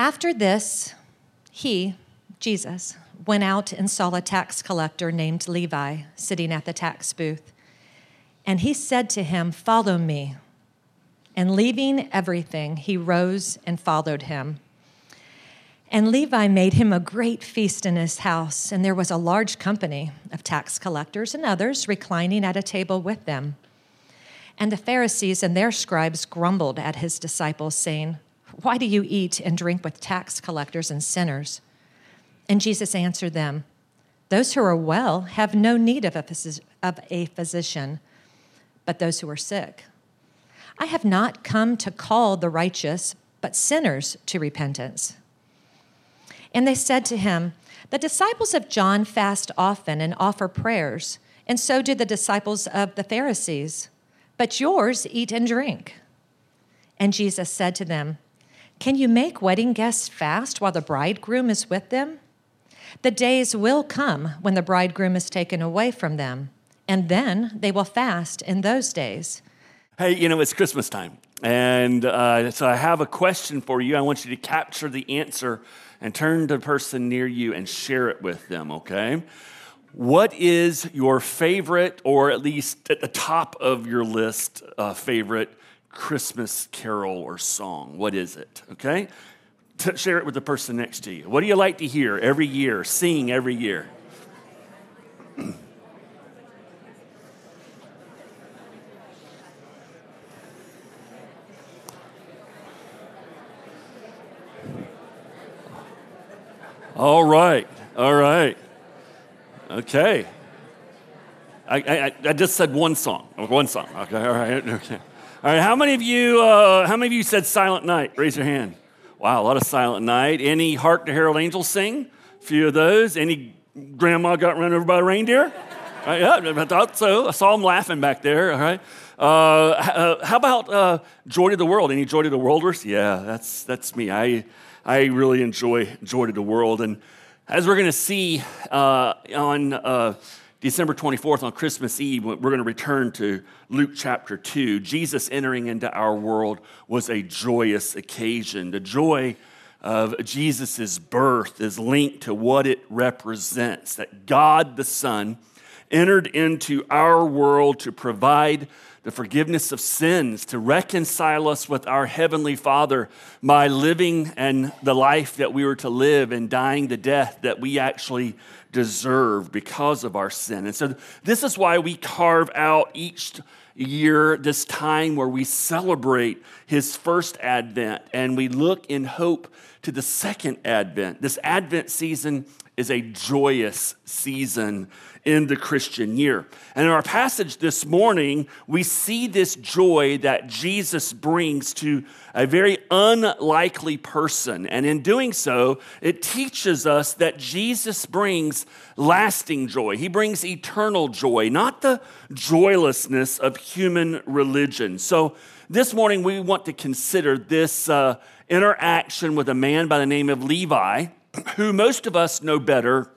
After this, he, Jesus, went out and saw a tax collector named Levi sitting at the tax booth. And he said to him, Follow me. And leaving everything, he rose and followed him. And Levi made him a great feast in his house, and there was a large company of tax collectors and others reclining at a table with them. And the Pharisees and their scribes grumbled at his disciples, saying, Why do you eat and drink with tax collectors and sinners? And Jesus answered them, Those who are well have no need of a, phys- of a physician, but those who are sick. I have not come to call the righteous, but sinners to repentance. And they said to him, The disciples of John fast often and offer prayers, and so do the disciples of the Pharisees. But yours eat and drink. And Jesus said to them, Can you make wedding guests fast while the bridegroom is with them? The days will come when the bridegroom is taken away from them, and then they will fast in those days. Hey, you know, it's Christmas time. And uh, so I have a question for you. I want you to capture the answer and turn to the person near you and share it with them, okay? What is your favorite, or at least at the top of your list, uh, favorite Christmas carol or song? What is it, okay? T- share it with the person next to you. What do you like to hear every year, sing every year? All right, all right. Okay. I, I, I just said one song. One song. Okay, all right. Okay. All right, how many of you, uh, how many of you said Silent Night? Raise your hand. Wow, a lot of Silent Night. Any Hark the Herald Angels sing? A few of those. Any grandma got run over by a reindeer? Right, yeah, I thought so. I saw them laughing back there. All right. Uh, uh, how about uh, Joy to the World? Any Joy to the Worlders? Yeah, that's that's me. I I really enjoy Joy to the World. And as we're going to see uh, on uh, December 24th, on Christmas Eve, we're going to return to Luke chapter 2. Jesus entering into our world was a joyous occasion. The joy of Jesus' birth is linked to what it represents that God the Son entered into our world to provide the forgiveness of sins, to reconcile us with our Heavenly Father by living and the life that we were to live and dying the death that we actually deserve because of our sin. And so, this is why we carve out each year this time where we celebrate His first advent and we look in hope to the second advent. This advent season is a joyous season in the Christian year. And in our passage this morning, we see this joy that Jesus brings to a very unlikely person. And in doing so, it teaches us that Jesus brings lasting joy. He brings eternal joy, not the joylessness of human religion. So this morning, we want to consider this uh, interaction with a man by the name of Levi, who most of us know better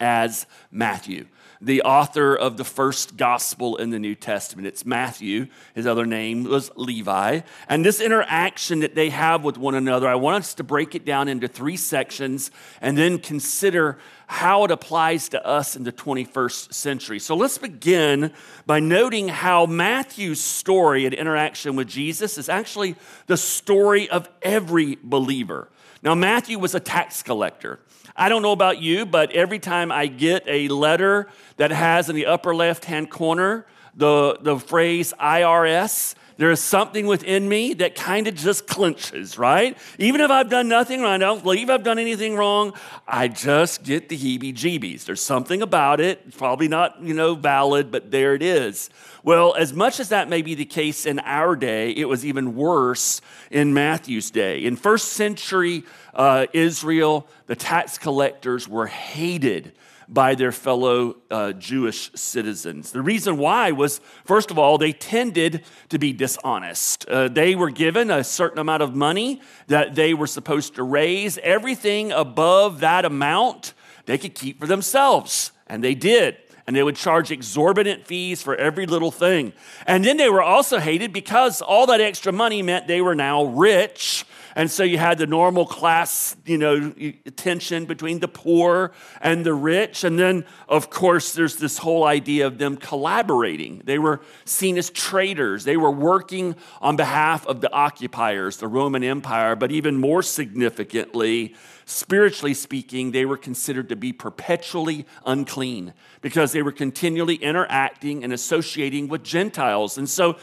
as Matthew the author of the first gospel in the New Testament. It's Matthew. His other name was Levi. And this interaction that they have with one another, I want us to break it down into three sections and then consider how it applies to us in the 21st century. So let's begin by noting how Matthew's story and interaction with Jesus is actually the story of every believer. Now, Matthew was a tax collector. I don't know about you, but every time I get a letter that has in the upper left hand corner the, the phrase IRS, there is something within me that kind of just clenches, right? Even if I've done nothing wrong, I don't believe I've done anything wrong, I just get the heebie jeebies. There's something about it, probably not, you know, valid, but there it is. Well, as much as that may be the case in our day, it was even worse in Matthew's day. In first century uh, Israel, the tax collectors were hated by their fellow uh, Jewish citizens. The reason why was, first of all, they tended to be dishonest. Uh, they were given a certain amount of money that they were supposed to raise. Everything above that amount, they could keep for themselves, and they did. And they would charge exorbitant fees for every little thing. And then they were also hated because all that extra money meant they were now rich And so you had the normal class, you know, tension between the poor and the rich. And then, of course, there's this whole idea of them collaborating. They were seen as traitors. They were working on behalf of the occupiers, the Roman Empire. But even more significantly, spiritually speaking, they were considered to be perpetually unclean because they were continually interacting and associating with Gentiles. And so,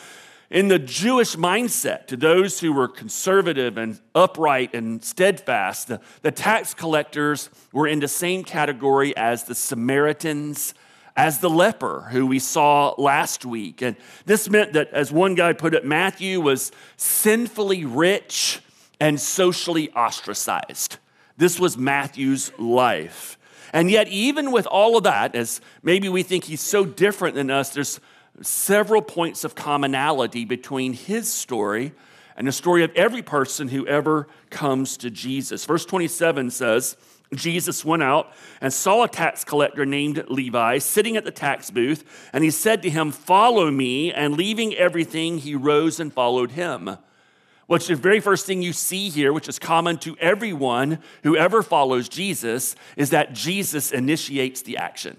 in the Jewish mindset, to those who were conservative and upright and steadfast, the, the tax collectors were in the same category as the Samaritans as the leper who we saw last week. And this meant that, as one guy put it, Matthew was sinfully rich and socially ostracized. This was Matthew's life. And yet, even with all of that, as maybe we think he's so different than us, there's several points of commonality between his story and the story of every person who ever comes to Jesus. Verse 27 says, Jesus went out and saw a tax collector named Levi sitting at the tax booth, and he said to him, Follow me. And leaving everything, he rose and followed him. Which the very first thing you see here, which is common to everyone who ever follows Jesus, is that Jesus initiates the action.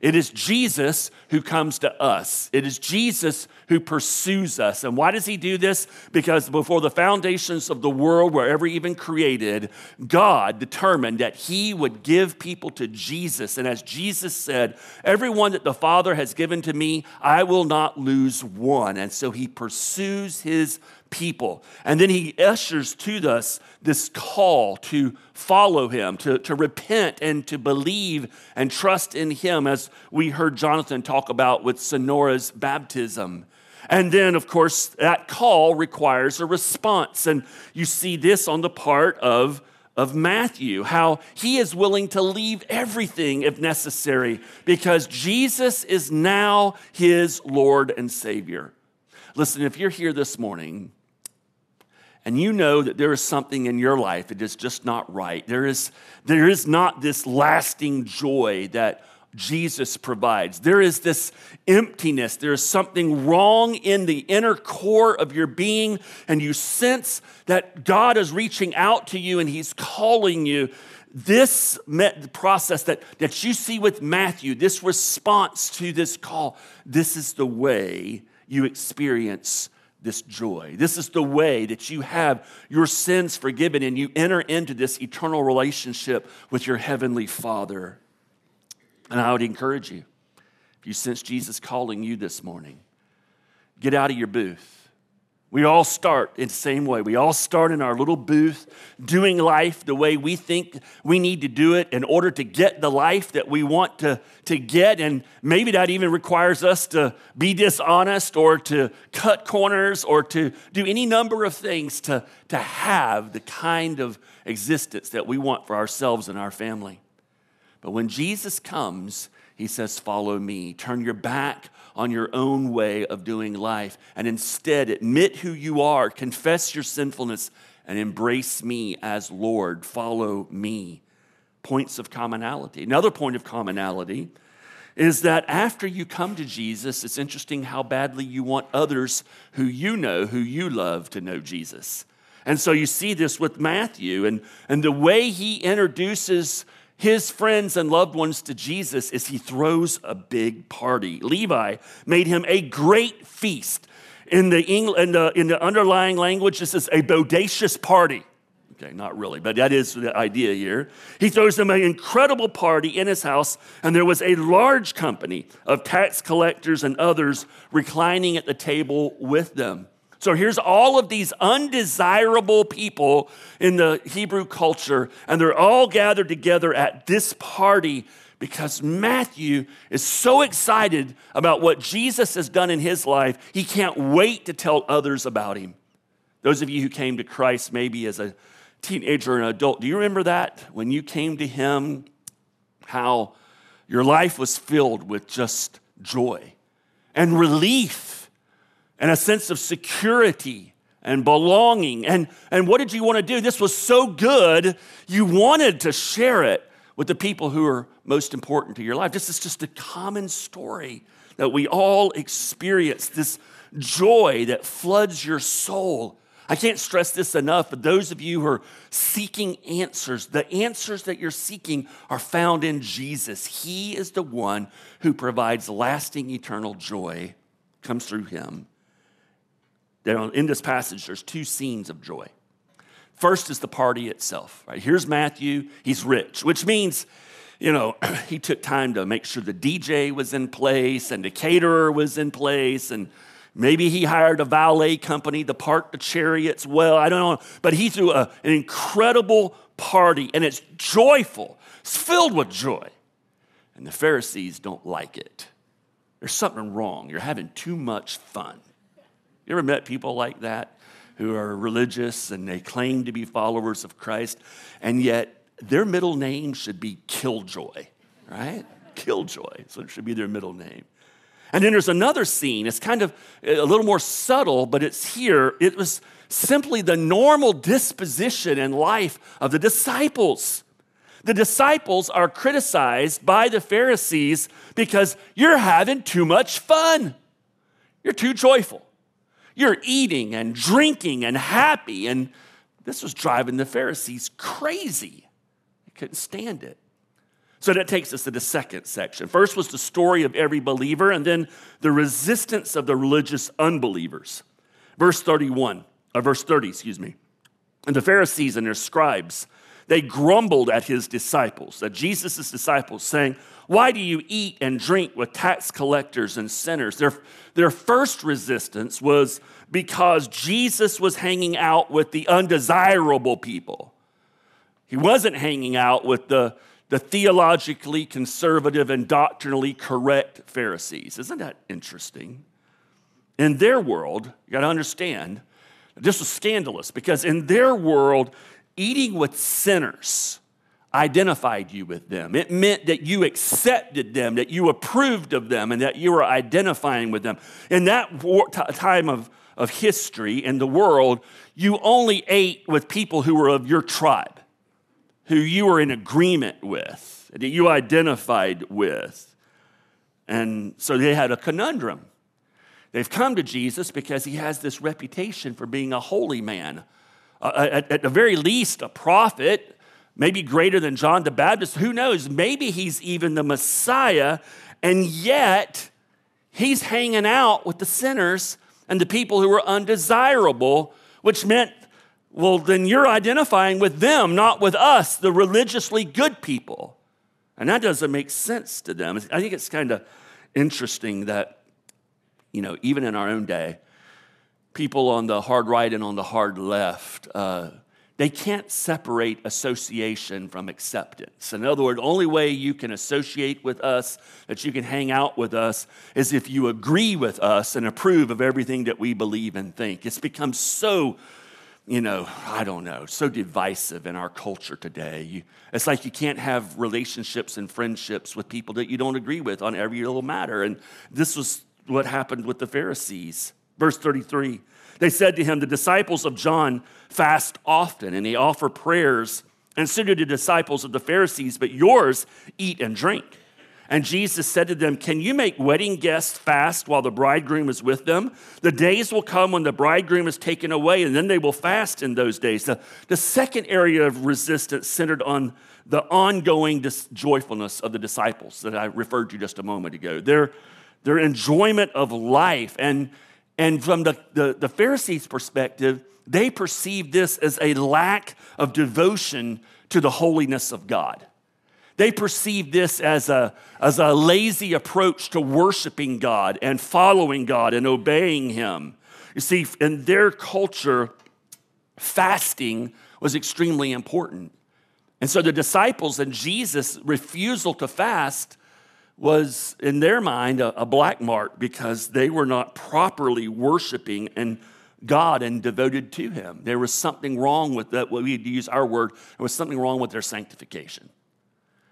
It is Jesus who comes to us. It is Jesus who pursues us. And why does he do this? Because before the foundations of the world were ever even created, God determined that he would give people to Jesus. And as Jesus said, everyone that the Father has given to me, I will not lose one. And so he pursues his people. And then he ushers to us this call to follow him, to, to repent and to believe and trust in him, as we heard Jonathan talk about with Sonora's baptism. And then, of course, that call requires a response. And you see this on the part of, of Matthew, how he is willing to leave everything if necessary because Jesus is now his Lord and Savior. Listen, if you're here this morning and you know that there is something in your life that is just not right, there is, there is not this lasting joy that Jesus provides. There is this emptiness. There is something wrong in the inner core of your being, and you sense that God is reaching out to you and He's calling you. This process that, that you see with Matthew, this response to this call, this is the way you experience this joy. This is the way that you have your sins forgiven and you enter into this eternal relationship with your heavenly Father. And I would encourage you, if you sense Jesus calling you this morning, get out of your booth we all start in the same way. We all start in our little booth doing life the way we think we need to do it in order to get the life that we want to, to get. And maybe that even requires us to be dishonest or to cut corners or to do any number of things to, to have the kind of existence that we want for ourselves and our family. But when Jesus comes, he says, Follow me. Turn your back on your own way of doing life and instead admit who you are, confess your sinfulness, and embrace me as Lord. Follow me. Points of commonality. Another point of commonality is that after you come to Jesus, it's interesting how badly you want others who you know, who you love, to know Jesus. And so you see this with Matthew and, and the way he introduces his friends and loved ones to Jesus is he throws a big party. Levi made him a great feast. In the, English, in the, in the underlying language, this is a bodacious party. Okay, not really, but that is the idea here. He throws them an incredible party in his house, and there was a large company of tax collectors and others reclining at the table with them. So here's all of these undesirable people in the Hebrew culture, and they're all gathered together at this party because Matthew is so excited about what Jesus has done in his life, he can't wait to tell others about him. Those of you who came to Christ maybe as a teenager or an adult, do you remember that? When you came to him, how your life was filled with just joy and relief and a sense of security and belonging. And, and what did you want to do? This was so good, you wanted to share it with the people who are most important to your life. This is just a common story that we all experience this joy that floods your soul. I can't stress this enough, but those of you who are seeking answers, the answers that you're seeking are found in Jesus. He is the one who provides lasting eternal joy, comes through him. In this passage, there's two scenes of joy. First is the party itself. Right? Here's Matthew, he's rich, which means you know, he took time to make sure the DJ was in place and the caterer was in place and maybe he hired a valet company to park the chariots well. I don't know. But he threw a, an incredible party and it's joyful, it's filled with joy. And the Pharisees don't like it. There's something wrong. You're having too much fun. You ever met people like that who are religious and they claim to be followers of Christ, and yet their middle name should be Killjoy, right? Killjoy. So it should be their middle name. And then there's another scene. It's kind of a little more subtle, but it's here. It was simply the normal disposition and life of the disciples. The disciples are criticized by the Pharisees because you're having too much fun. You're too joyful. You're eating and drinking and happy. And this was driving the Pharisees crazy They couldn't stand it. So that takes us to the second section. First was the story of every believer, and then the resistance of the religious unbelievers. Verse 31, or verse 30, excuse me. And the Pharisees and their scribes, they grumbled at his disciples, at Jesus' disciples, saying, Why do you eat and drink with tax collectors and sinners? Their, their first resistance was because Jesus was hanging out with the undesirable people. He wasn't hanging out with the, the theologically conservative and doctrinally correct Pharisees. Isn't that interesting? In their world, you got to understand, this was scandalous because in their world, eating with sinners identified you with them. It meant that you accepted them, that you approved of them, and that you were identifying with them. In that time of, of history in the world, you only ate with people who were of your tribe who you were in agreement with, that you identified with. And so they had a conundrum. They've come to Jesus because he has this reputation for being a holy man, uh, at, at the very least, a prophet, maybe greater than John the Baptist. Who knows? Maybe he's even the Messiah, and yet he's hanging out with the sinners and the people who are undesirable, which meant well, then you're identifying with them, not with us, the religiously good people. And that doesn't make sense to them. I think it's kind of interesting that, you know, even in our own day, people on the hard right and on the hard left, uh, they can't separate association from acceptance. In other words, the only way you can associate with us, that you can hang out with us, is if you agree with us and approve of everything that we believe and think. It's become so you know, I don't know, so divisive in our culture today. You, it's like you can't have relationships and friendships with people that you don't agree with on every little matter. And this was what happened with the Pharisees. Verse 33 they said to him, The disciples of John fast often, and they offer prayers, and so do the disciples of the Pharisees, but yours eat and drink. And Jesus said to them, Can you make wedding guests fast while the bridegroom is with them? The days will come when the bridegroom is taken away, and then they will fast in those days. The, the second area of resistance centered on the ongoing dis- joyfulness of the disciples that I referred to just a moment ago, their, their enjoyment of life. And, and from the, the, the Pharisees' perspective, they perceived this as a lack of devotion to the holiness of God. They perceive this as a, as a lazy approach to worshiping God and following God and obeying Him. You see, in their culture, fasting was extremely important. And so the disciples and Jesus' refusal to fast was, in their mind, a, a black mark because they were not properly worshiping and God and devoted to Him. There was something wrong with that. Well, we use our word. There was something wrong with their sanctification.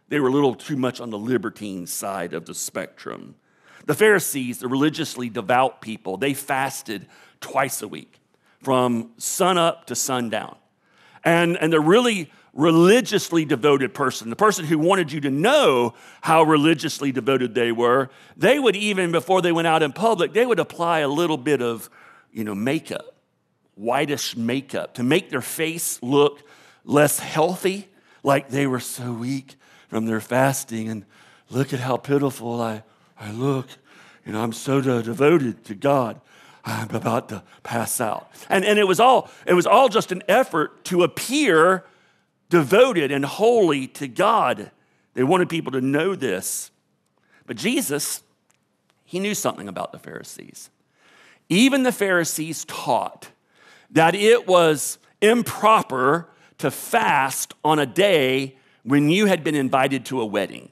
They were a little too much on the libertine side of the spectrum. The Pharisees, the religiously devout people, they fasted twice a week from sunup to sundown. And, and they're really religiously devoted person, the person who wanted you to know how religiously devoted they were, they would even, before they went out in public, they would apply a little bit of, you know, makeup whitish makeup to make their face look less healthy, like they were so weak from their fasting. And look at how pitiful I, I look. You know, I'm so de- devoted to God. I'm about to pass out. And, and it, was all, it was all just an effort to appear devoted and holy to God. They wanted people to know this. But Jesus, he knew something about the Pharisees. Even the Pharisees taught that it was improper to fast on a day when you had been invited to a wedding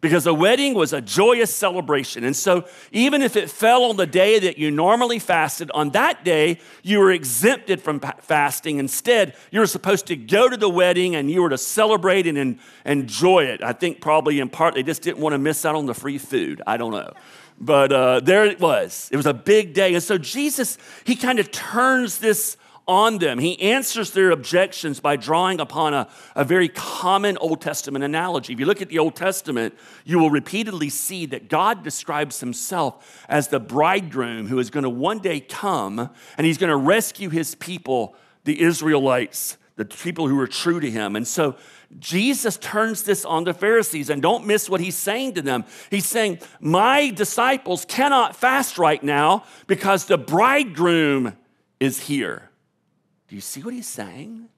because a wedding was a joyous celebration. And so, even if it fell on the day that you normally fasted, on that day, you were exempted from fasting. Instead, you were supposed to go to the wedding and you were to celebrate and enjoy it. I think probably in part they just didn't want to miss out on the free food. I don't know. But uh, there it was. It was a big day. And so, Jesus, he kind of turns this on them. He answers their objections by drawing upon a, a very common Old Testament analogy. If you look at the Old Testament, you will repeatedly see that God describes himself as the bridegroom who is going to one day come and he's going to rescue his people, the Israelites, the people who are true to him. And so Jesus turns this on the Pharisees, and don't miss what he's saying to them. He's saying, My disciples cannot fast right now because the bridegroom is here. Do you see what he's saying?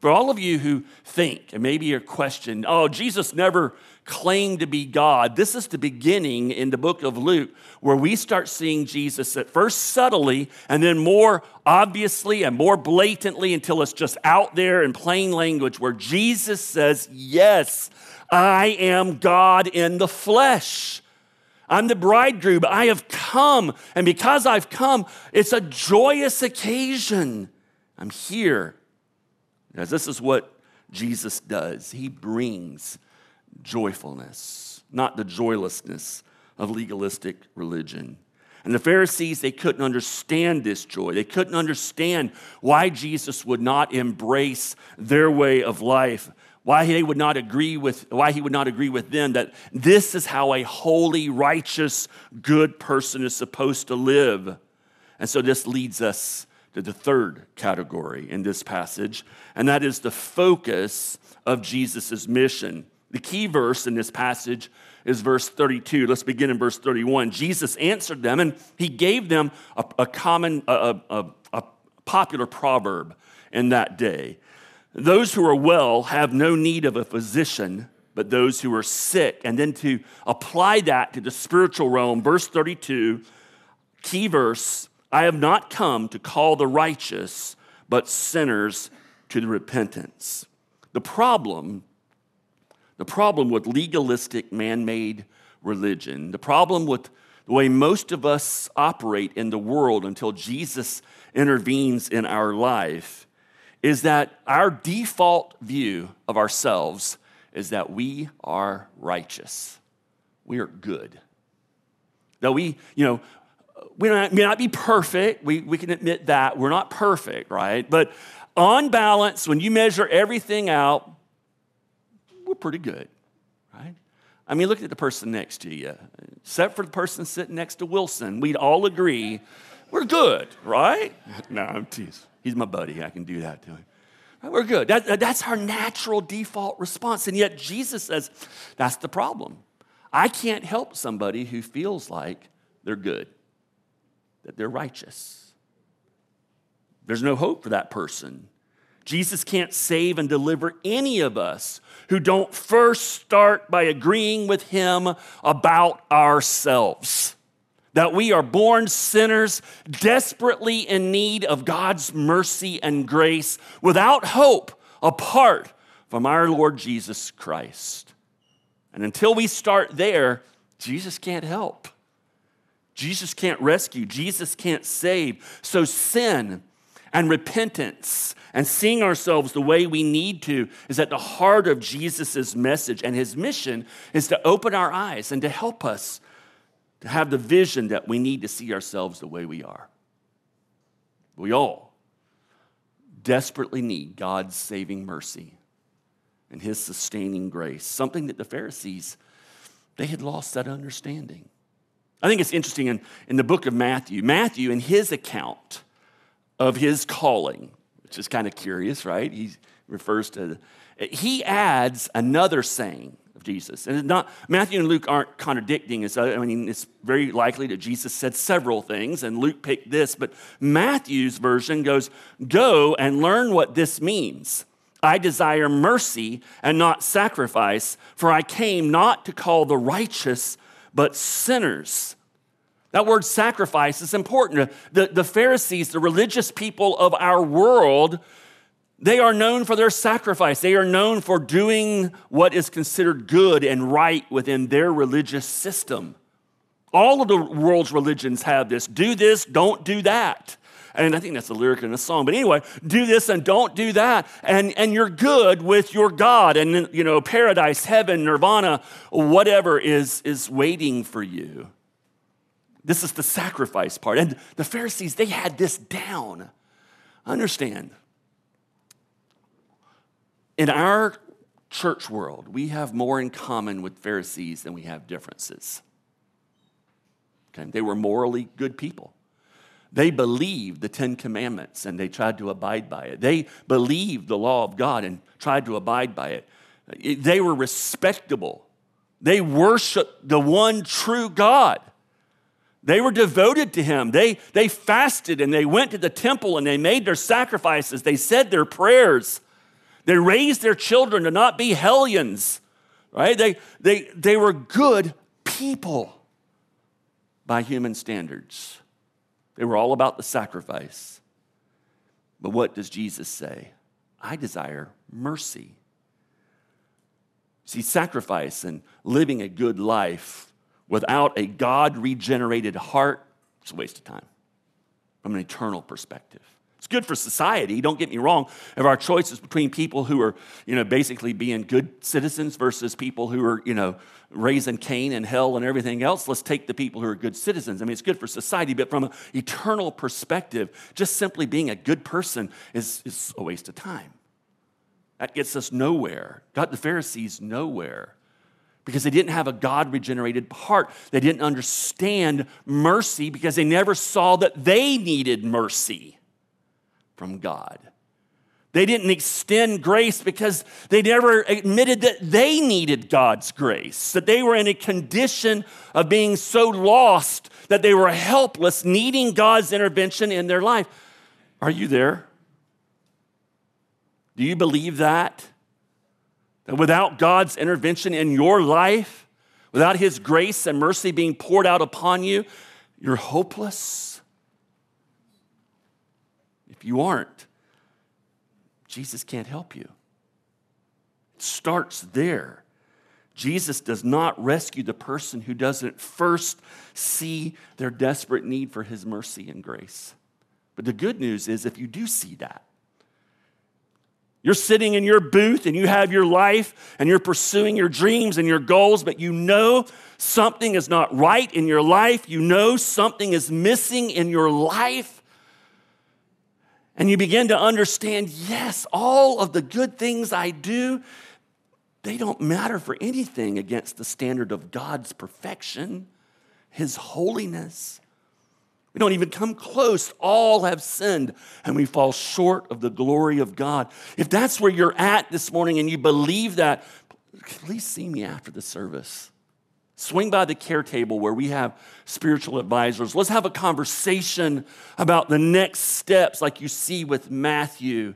For all of you who think, and maybe you're questioning, oh, Jesus never claimed to be God, this is the beginning in the book of Luke where we start seeing Jesus at first subtly and then more obviously and more blatantly until it's just out there in plain language where Jesus says, Yes, I am God in the flesh. I'm the bridegroom. I have come. And because I've come, it's a joyous occasion. I'm here. Because this is what Jesus does. He brings joyfulness, not the joylessness of legalistic religion. And the Pharisees, they couldn't understand this joy. They couldn't understand why Jesus would not embrace their way of life, why they would not agree with why he would not agree with them that this is how a holy, righteous, good person is supposed to live. And so this leads us to the third category in this passage, and that is the focus of Jesus' mission. The key verse in this passage is verse 32. Let's begin in verse 31. Jesus answered them, and he gave them a, a common, a, a, a popular proverb in that day. Those who are well have no need of a physician, but those who are sick. And then to apply that to the spiritual realm, verse 32, key verse I have not come to call the righteous, but sinners to the repentance. The problem, the problem with legalistic man made religion, the problem with the way most of us operate in the world until Jesus intervenes in our life, is that our default view of ourselves is that we are righteous. We are good. That we, you know, we may not be perfect. We, we can admit that. We're not perfect, right? But on balance, when you measure everything out, we're pretty good, right? I mean, look at the person next to you. Except for the person sitting next to Wilson, we'd all agree we're good, right? no, I'm teasing. He's my buddy. I can do that to him. We're good. That, that's our natural default response. And yet, Jesus says that's the problem. I can't help somebody who feels like they're good that they're righteous. There's no hope for that person. Jesus can't save and deliver any of us who don't first start by agreeing with him about ourselves. That we are born sinners, desperately in need of God's mercy and grace, without hope apart from our Lord Jesus Christ. And until we start there, Jesus can't help. Jesus can't rescue, Jesus can't save. So sin and repentance and seeing ourselves the way we need to is at the heart of Jesus' message. And his mission is to open our eyes and to help us to have the vision that we need to see ourselves the way we are. We all desperately need God's saving mercy and his sustaining grace, something that the Pharisees, they had lost that understanding. I think it's interesting in, in the book of Matthew. Matthew, in his account of his calling, which is kind of curious, right? He refers to, he adds another saying of Jesus. And not, Matthew and Luke aren't contradicting. I mean, it's very likely that Jesus said several things, and Luke picked this, but Matthew's version goes, Go and learn what this means. I desire mercy and not sacrifice, for I came not to call the righteous, but sinners. That word sacrifice is important. The, the Pharisees, the religious people of our world, they are known for their sacrifice. They are known for doing what is considered good and right within their religious system. All of the world's religions have this do this, don't do that. And I think that's a lyric in a song. But anyway, do this and don't do that. And, and you're good with your God. And, you know, paradise, heaven, nirvana, whatever is, is waiting for you. This is the sacrifice part. And the Pharisees, they had this down. Understand, in our church world, we have more in common with Pharisees than we have differences. Okay? They were morally good people. They believed the Ten Commandments and they tried to abide by it. They believed the law of God and tried to abide by it. They were respectable. They worshiped the one true God. They were devoted to him. They, they fasted and they went to the temple and they made their sacrifices. They said their prayers. They raised their children to not be hellions, right? They, they, they were good people by human standards. They were all about the sacrifice. But what does Jesus say? I desire mercy. See, sacrifice and living a good life without a God regenerated heart is a waste of time from an eternal perspective. It's good for society, don't get me wrong. If our choices between people who are, you know, basically being good citizens versus people who are, you know, raising Cain and hell and everything else, let's take the people who are good citizens. I mean, it's good for society, but from an eternal perspective, just simply being a good person is, is a waste of time. That gets us nowhere. Got the Pharisees nowhere because they didn't have a God regenerated heart. They didn't understand mercy because they never saw that they needed mercy from God. They didn't extend grace because they never admitted that they needed God's grace, that they were in a condition of being so lost that they were helpless, needing God's intervention in their life. Are you there? Do you believe that? That without God's intervention in your life, without His grace and mercy being poured out upon you, you're hopeless? You aren't, Jesus can't help you. It starts there. Jesus does not rescue the person who doesn't first see their desperate need for his mercy and grace. But the good news is, if you do see that, you're sitting in your booth and you have your life and you're pursuing your dreams and your goals, but you know something is not right in your life. You know something is missing in your life. And you begin to understand yes, all of the good things I do, they don't matter for anything against the standard of God's perfection, His holiness. We don't even come close. All have sinned and we fall short of the glory of God. If that's where you're at this morning and you believe that, please see me after the service. Swing by the care table where we have spiritual advisors. Let's have a conversation about the next steps, like you see with Matthew,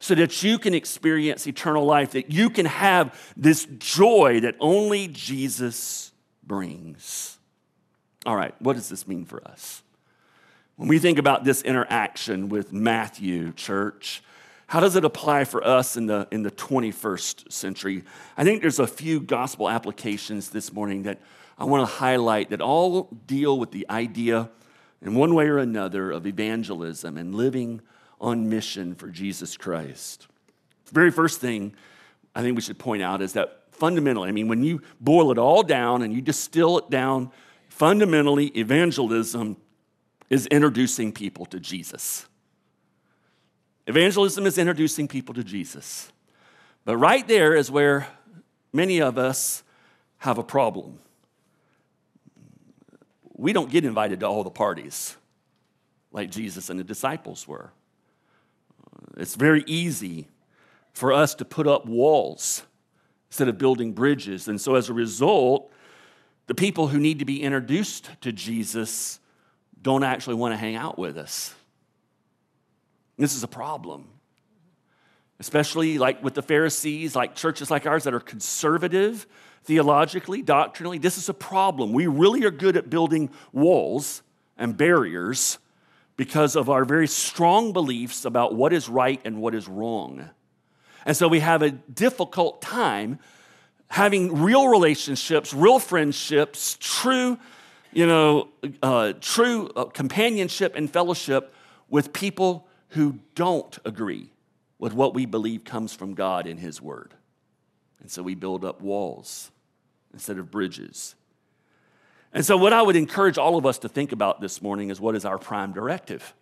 so that you can experience eternal life, that you can have this joy that only Jesus brings. All right, what does this mean for us? When we think about this interaction with Matthew, church, how does it apply for us in the, in the 21st century? I think there's a few gospel applications this morning that I want to highlight that all deal with the idea, in one way or another, of evangelism and living on mission for Jesus Christ. The very first thing I think we should point out is that fundamentally, I mean, when you boil it all down and you distill it down, fundamentally, evangelism is introducing people to Jesus. Evangelism is introducing people to Jesus. But right there is where many of us have a problem. We don't get invited to all the parties like Jesus and the disciples were. it's very easy for us to put up walls instead of building bridges. And so as a result, the people who need to be introduced to Jesus don't actually want to hang out with us. This is a problem. Especially like with the Pharisees, like churches like ours that are conservative theologically, doctrinally. This is a problem. We really are good at building walls and barriers because of our very strong beliefs about what is right and what is wrong. And so we have a difficult time having real relationships, real friendships, true, you know, uh, true uh, companionship and fellowship with people who don't agree with what we believe comes from God in His Word. And so we build up walls instead of bridges. And so, what I would encourage all of us to think about this morning is what is our prime directive?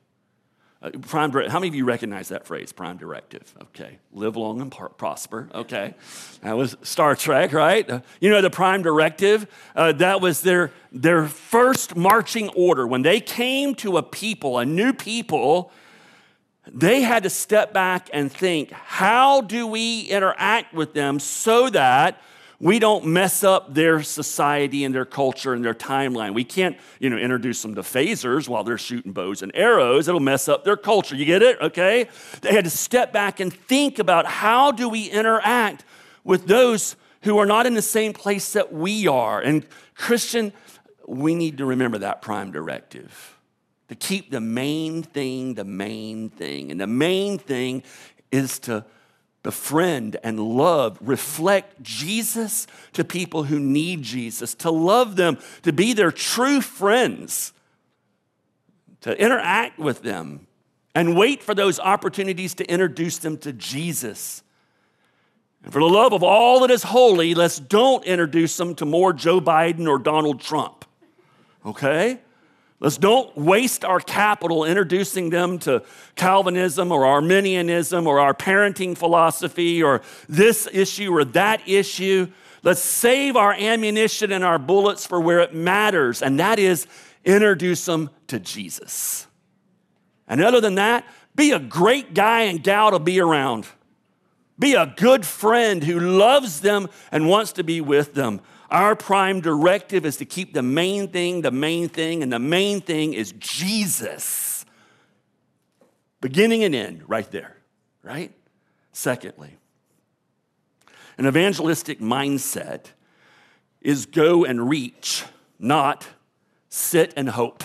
Uh, prime, how many of you recognize that phrase, prime directive? Okay. Live long and prosper. Okay. That was Star Trek, right? Uh, you know, the prime directive, uh, that was their, their first marching order. When they came to a people, a new people, they had to step back and think how do we interact with them so that we don't mess up their society and their culture and their timeline. We can't, you know, introduce them to phasers while they're shooting bows and arrows. It'll mess up their culture. You get it? Okay? They had to step back and think about how do we interact with those who are not in the same place that we are. And Christian, we need to remember that prime directive to keep the main thing the main thing. And the main thing is to befriend and love, reflect Jesus to people who need Jesus, to love them, to be their true friends, to interact with them, and wait for those opportunities to introduce them to Jesus. And for the love of all that is holy, let's don't introduce them to more Joe Biden or Donald Trump. Okay? Let's don't waste our capital introducing them to Calvinism or Arminianism or our parenting philosophy or this issue or that issue. Let's save our ammunition and our bullets for where it matters, and that is introduce them to Jesus. And other than that, be a great guy and gal to be around. Be a good friend who loves them and wants to be with them. Our prime directive is to keep the main thing the main thing, and the main thing is Jesus. Beginning and end, right there, right? Secondly, an evangelistic mindset is go and reach, not sit and hope.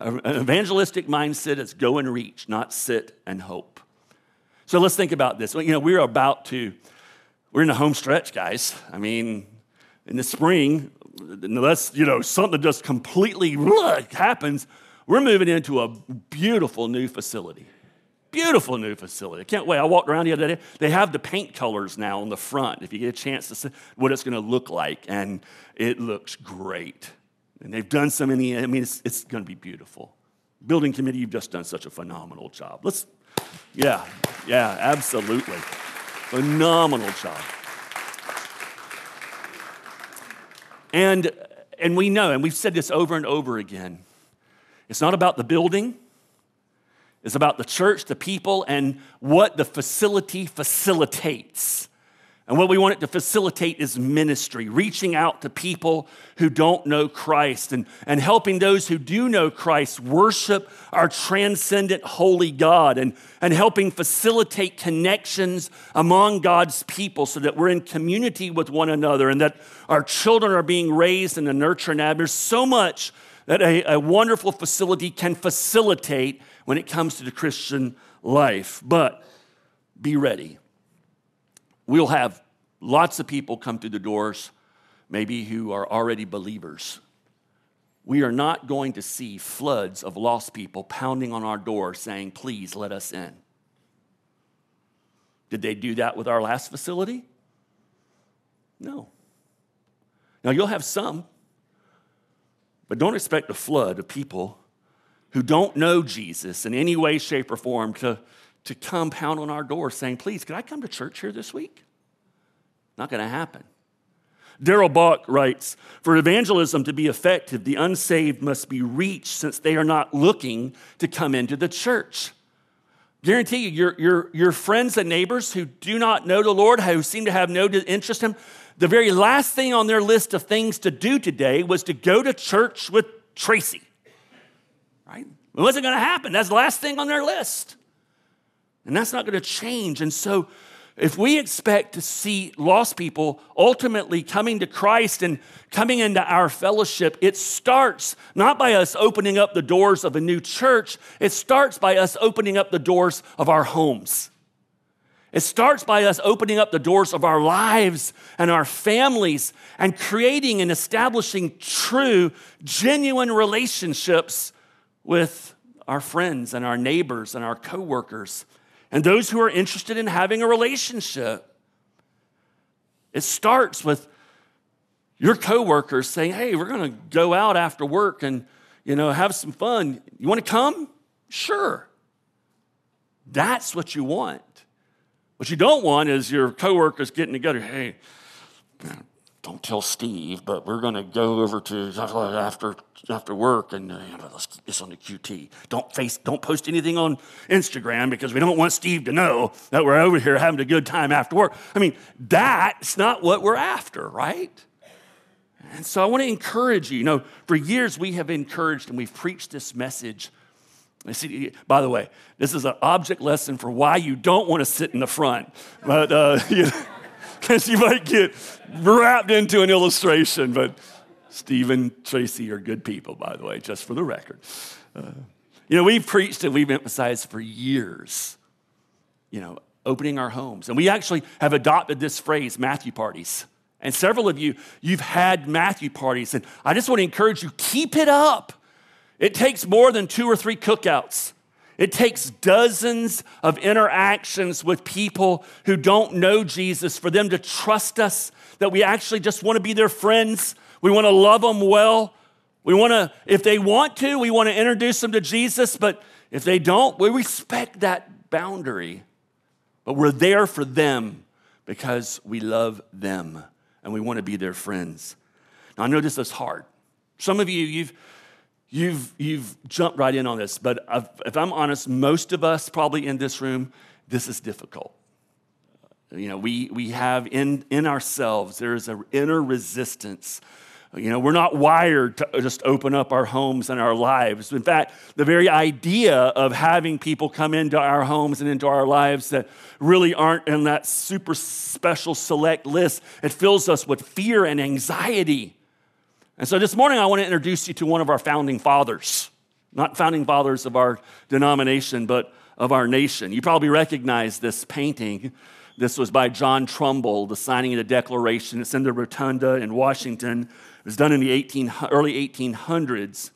An evangelistic mindset is go and reach, not sit and hope. So let's think about this. You know, we're about to we're in the home stretch, guys. I mean, in the spring, unless, you know, something just completely happens, we're moving into a beautiful new facility. Beautiful new facility. I can't wait. I walked around the other day. They have the paint colors now on the front if you get a chance to see what it's going to look like. And it looks great. And they've done so many, I mean, it's, it's going to be beautiful. Building committee, you've just done such a phenomenal job. Let's, yeah, yeah, absolutely. Phenomenal job. And, and we know, and we've said this over and over again it's not about the building, it's about the church, the people, and what the facility facilitates. And what we want it to facilitate is ministry, reaching out to people who don't know Christ and, and helping those who do know Christ worship our transcendent holy God and, and helping facilitate connections among God's people so that we're in community with one another and that our children are being raised in the nurture and. There's so much that a, a wonderful facility can facilitate when it comes to the Christian life. But be ready We'll have lots of people come through the doors, maybe who are already believers. We are not going to see floods of lost people pounding on our door saying, Please let us in. Did they do that with our last facility? No. Now, you'll have some, but don't expect a flood of people who don't know Jesus in any way, shape, or form to to come pound on our door saying, Please, could I come to church here this week? Not going to happen. Darrell Bock writes For evangelism to be effective, the unsaved must be reached since they are not looking to come into the church. Guarantee you, your, your, your friends and neighbors who do not know the Lord, who seem to have no interest in Him, the very last thing on their list of things to do today was to go to church with Tracy. Right? It wasn't going to happen. That's the last thing on their list. And that's not going to change. And so, if we expect to see lost people ultimately coming to Christ and coming into our fellowship, it starts not by us opening up the doors of a new church, it starts by us opening up the doors of our homes. It starts by us opening up the doors of our lives and our families and creating and establishing true, genuine relationships with our friends and our neighbors and our coworkers and those who are interested in having a relationship. It starts with your coworkers saying, "Hey, we're going to go out after work and, you know, have some fun. You want to come?" Sure. That's what you want. What you don't want is your coworkers getting together. Hey, don't tell Steve, but we're going to go over to after after work and uh, let's get on the QT. Don't face, don't post anything on Instagram because we don't want Steve to know that we're over here having a good time after work. I mean, that's not what we're after, right? And so I want to encourage you. You know, for years we have encouraged and we've preached this message See, by the way, this is an object lesson for why you don't want to sit in the front, but uh, because you, might get wrapped into an illustration. But Steve and Tracy are good people, by the way, just for the record. Uh, you know, we've preached and we've emphasized for years, you know, opening our homes, and we actually have adopted this phrase, Matthew parties. And several of you, you've had Matthew parties, and I just want to encourage you, keep it up. It takes more than two or three cookouts. It takes dozens of interactions with people who don't know Jesus for them to trust us that we actually just want to be their friends. We want to love them well. We want to, if they want to, we want to introduce them to Jesus, but if they don't, we respect that boundary. But we're there for them because we love them and we want to be their friends. Now, I know this is hard. Some of you, you've You've, you've jumped right in on this, but if I'm honest, most of us probably in this room, this is difficult. You know, we, we have in, in ourselves, there's an inner resistance. You know, we're not wired to just open up our homes and our lives. In fact, the very idea of having people come into our homes and into our lives that really aren't in that super special select list, it fills us with fear and anxiety. And so this morning, I want to introduce you to one of our founding fathers, not founding fathers of our denomination, but of our nation. You probably recognize this painting. This was by John Trumbull, the signing of the Declaration. It's in the Rotunda in Washington. It was done in the 18, early 1800s.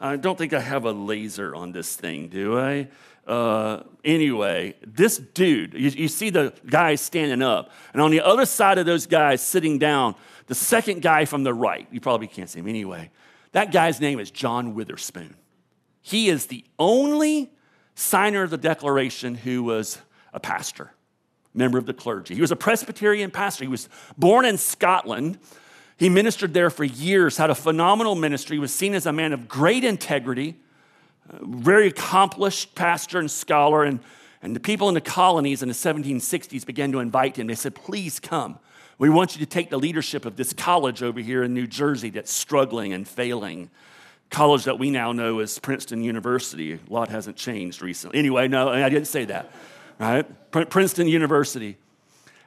I don't think I have a laser on this thing, do I? Uh, anyway, this dude, you, you see the guys standing up, and on the other side of those guys sitting down, the second guy from the right, you probably can't see him anyway, that guy's name is John Witherspoon. He is the only signer of the Declaration who was a pastor, member of the clergy. He was a Presbyterian pastor. He was born in Scotland. He ministered there for years, had a phenomenal ministry, was seen as a man of great integrity, very accomplished pastor and scholar. And, and the people in the colonies in the 1760s began to invite him. They said, Please come. We want you to take the leadership of this college over here in New Jersey that's struggling and failing. College that we now know as Princeton University. A lot hasn't changed recently. Anyway, no, I didn't say that, right? Princeton University.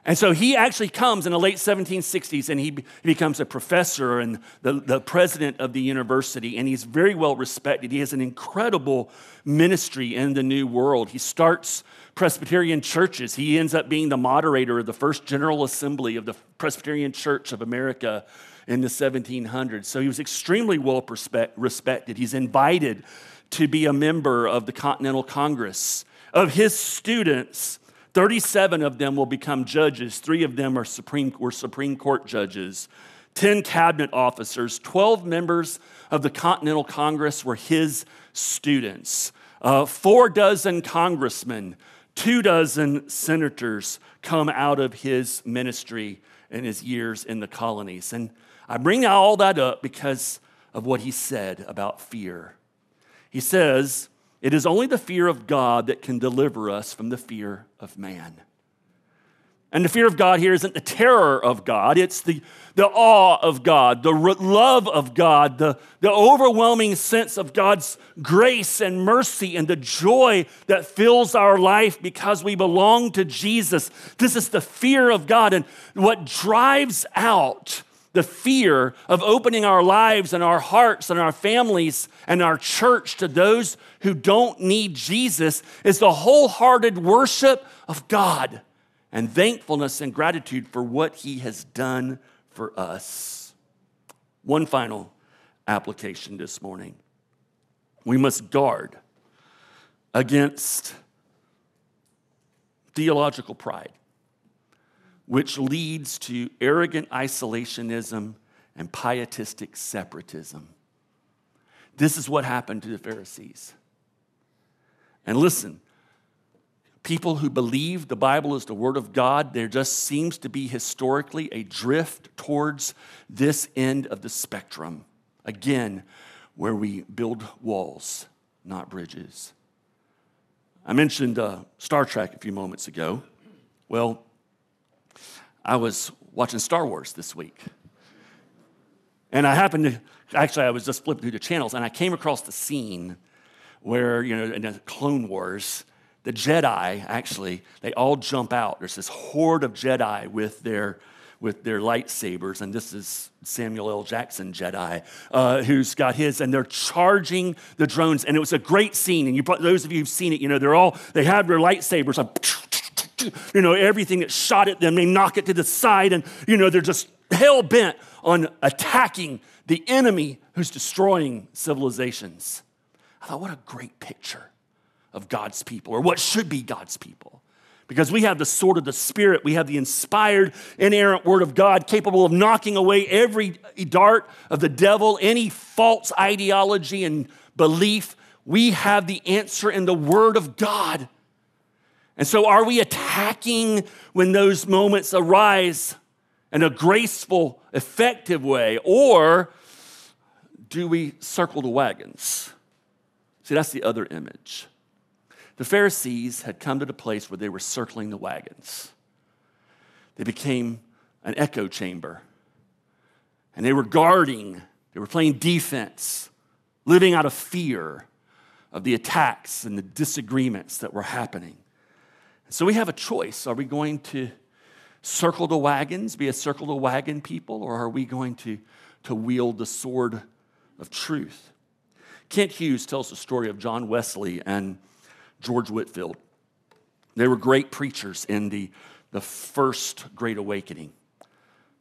And so he actually comes in the late 1760s and he becomes a professor and the, the president of the university, and he's very well respected. He has an incredible ministry in the New World. He starts Presbyterian churches. He ends up being the moderator of the first General Assembly of the Presbyterian Church of America in the 1700s. So he was extremely well respected. He's invited to be a member of the Continental Congress. Of his students, 37 of them will become judges, three of them are Supreme, were Supreme Court judges. 10 cabinet officers, 12 members of the Continental Congress were his students. Uh, four dozen congressmen, two dozen senators come out of his ministry in his years in the colonies. And I bring all that up because of what he said about fear. He says, It is only the fear of God that can deliver us from the fear of man. And the fear of God here isn't the terror of God, it's the, the awe of God, the re- love of God, the, the overwhelming sense of God's grace and mercy and the joy that fills our life because we belong to Jesus. This is the fear of God. And what drives out the fear of opening our lives and our hearts and our families and our church to those who don't need Jesus is the wholehearted worship of God and thankfulness and gratitude for what he has done for us. One final application this morning. We must guard against theological pride, which leads to arrogant isolationism and pietistic separatism. This is what happened to the Pharisees. And listen, people who believe the Bible is the Word of God, there just seems to be historically a drift towards this end of the spectrum. Again, where we build walls, not bridges. I mentioned uh, Star Trek a few moments ago. Well, I was watching Star Wars this week. And I happened to, actually, I was just flipping through the channels and I came across the scene where, you know, in the Clone Wars, the Jedi, actually, they all jump out. There's this horde of Jedi with their, with their lightsabers, and this is Samuel L. Jackson Jedi, uh, who's got his, and they're charging the drones. And it was a great scene. And you, those of you who've seen it, you know, they're all, they have their lightsabers, you know, everything that shot at them, they knock it to the side, and, you know, they're just hell bent on attacking the enemy who's destroying civilizations. I thought, what a great picture of God's people, or what should be God's people. Because we have the sword of the Spirit, we have the inspired, inerrant word of God capable of knocking away every dart of the devil, any false ideology and belief. We have the answer in the word of God. And so, are we attacking when those moments arise in a graceful, effective way, or do we circle the wagons? See, that's the other image. The Pharisees had come to the place where they were circling the wagons. They became an echo chamber. And they were guarding, they were playing defense, living out of fear of the attacks and the disagreements that were happening. So we have a choice. Are we going to circle the wagons, be a circle the wagon people, or are we going to, to wield the sword of truth? Kent Hughes tells the story of John Wesley and George Whitefield. They were great preachers in the, the first Great Awakening.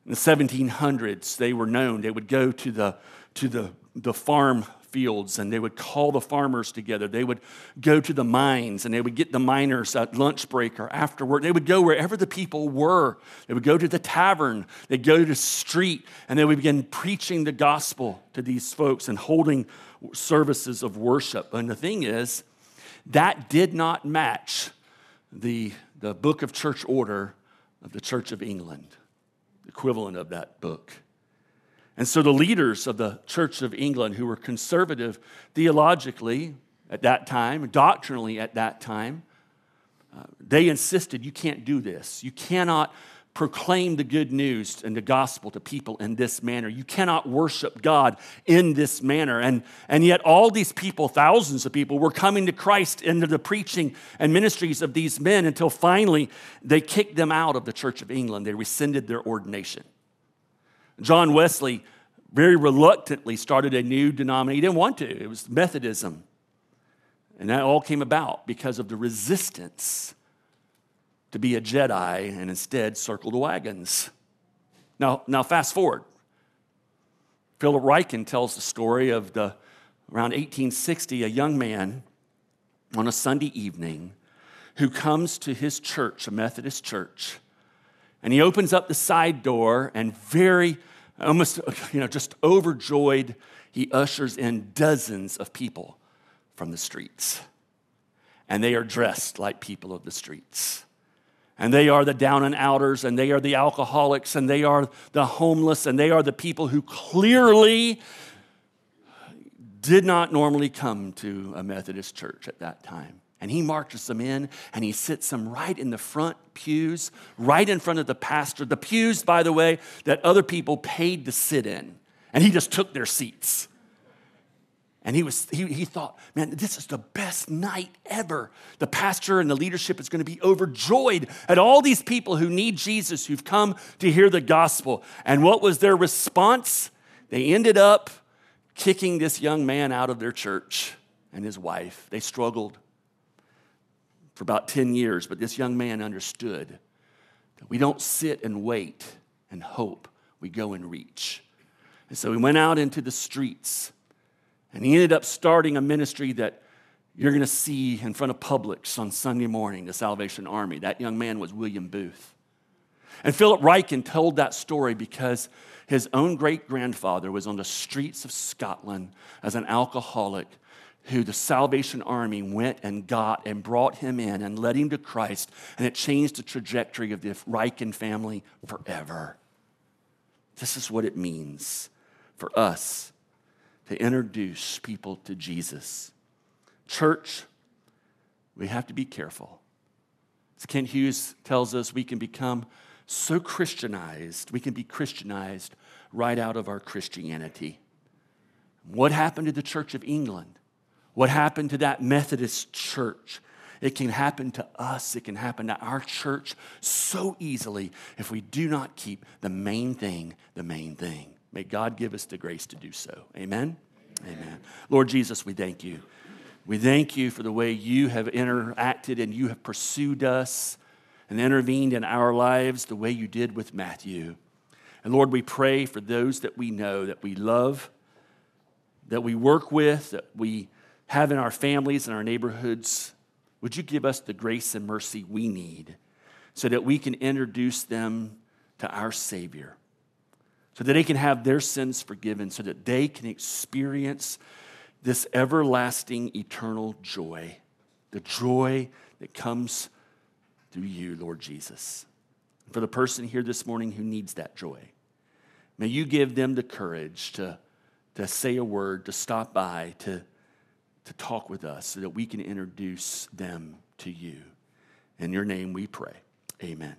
In the 1700s, they were known. They would go to the, to the, the farm fields and they would call the farmers together. They would go to the mines and they would get the miners at lunch break or after work. They would go wherever the people were. They would go to the tavern, they'd go to the street, and they would begin preaching the gospel to these folks and holding services of worship. And the thing is, that did not match the, the book of church order of the Church of England, the equivalent of that book. And so the leaders of the Church of England, who were conservative theologically at that time, doctrinally at that time, uh, they insisted you can't do this. You cannot proclaim the good news and the gospel to people in this manner. You cannot worship God in this manner. And, and yet, all these people, thousands of people, were coming to Christ into the preaching and ministries of these men until finally they kicked them out of the Church of England. They rescinded their ordination. John Wesley very reluctantly started a new denomination. He didn't want to, it was Methodism. And that all came about because of the resistance to be a Jedi and instead circle the wagons. Now, now fast forward. Philip Ryken tells the story of the around 1860, a young man on a Sunday evening who comes to his church, a Methodist church, and he opens up the side door and very almost you know just overjoyed he ushers in dozens of people from the streets and they are dressed like people of the streets and they are the down and outers, and they are the alcoholics, and they are the homeless, and they are the people who clearly did not normally come to a Methodist church at that time. And he marches them in and he sits them right in the front pews, right in front of the pastor. The pews, by the way, that other people paid to sit in. And he just took their seats. And he, was, he, he thought, man, this is the best night ever. The pastor and the leadership is going to be overjoyed at all these people who need Jesus, who've come to hear the gospel. And what was their response? They ended up kicking this young man out of their church and his wife. They struggled for about 10 years, but this young man understood that we don't sit and wait and hope, we go and reach. And so he went out into the streets and he ended up starting a ministry that you're going to see in front of Publix on Sunday morning, the Salvation Army. That young man was William Booth. And Philip Ryken told that story because his own great grandfather was on the streets of Scotland as an alcoholic who the Salvation Army went and got and brought him in and led him to Christ. And it changed the trajectory of the Ryken family forever. This is what it means for us to introduce people to Jesus. Church, we have to be careful. As Kent Hughes tells us, we can become so Christianized, we can be Christianized right out of our Christianity. What happened to the Church of England? What happened to that Methodist church? It can happen to us, it can happen to our church so easily if we do not keep the main thing the main thing. May God give us the grace to do so. Amen? Amen. Amen. Lord Jesus, we thank you. We thank you for the way you have interacted and you have pursued us and intervened in our lives the way you did with Matthew. And Lord, we pray for those that we know, that we love, that we work with, that we have in our families and our neighborhoods. Would you give us the grace and mercy we need so that we can introduce them to our Savior? so that they can have their sins forgiven, so that they can experience this everlasting, eternal joy, the joy that comes through you, Lord Jesus. For the person here this morning who needs that joy, may you give them the courage to, to say a word, to stop by, to, to talk with us, so that we can introduce them to you. In your name we pray. Amen.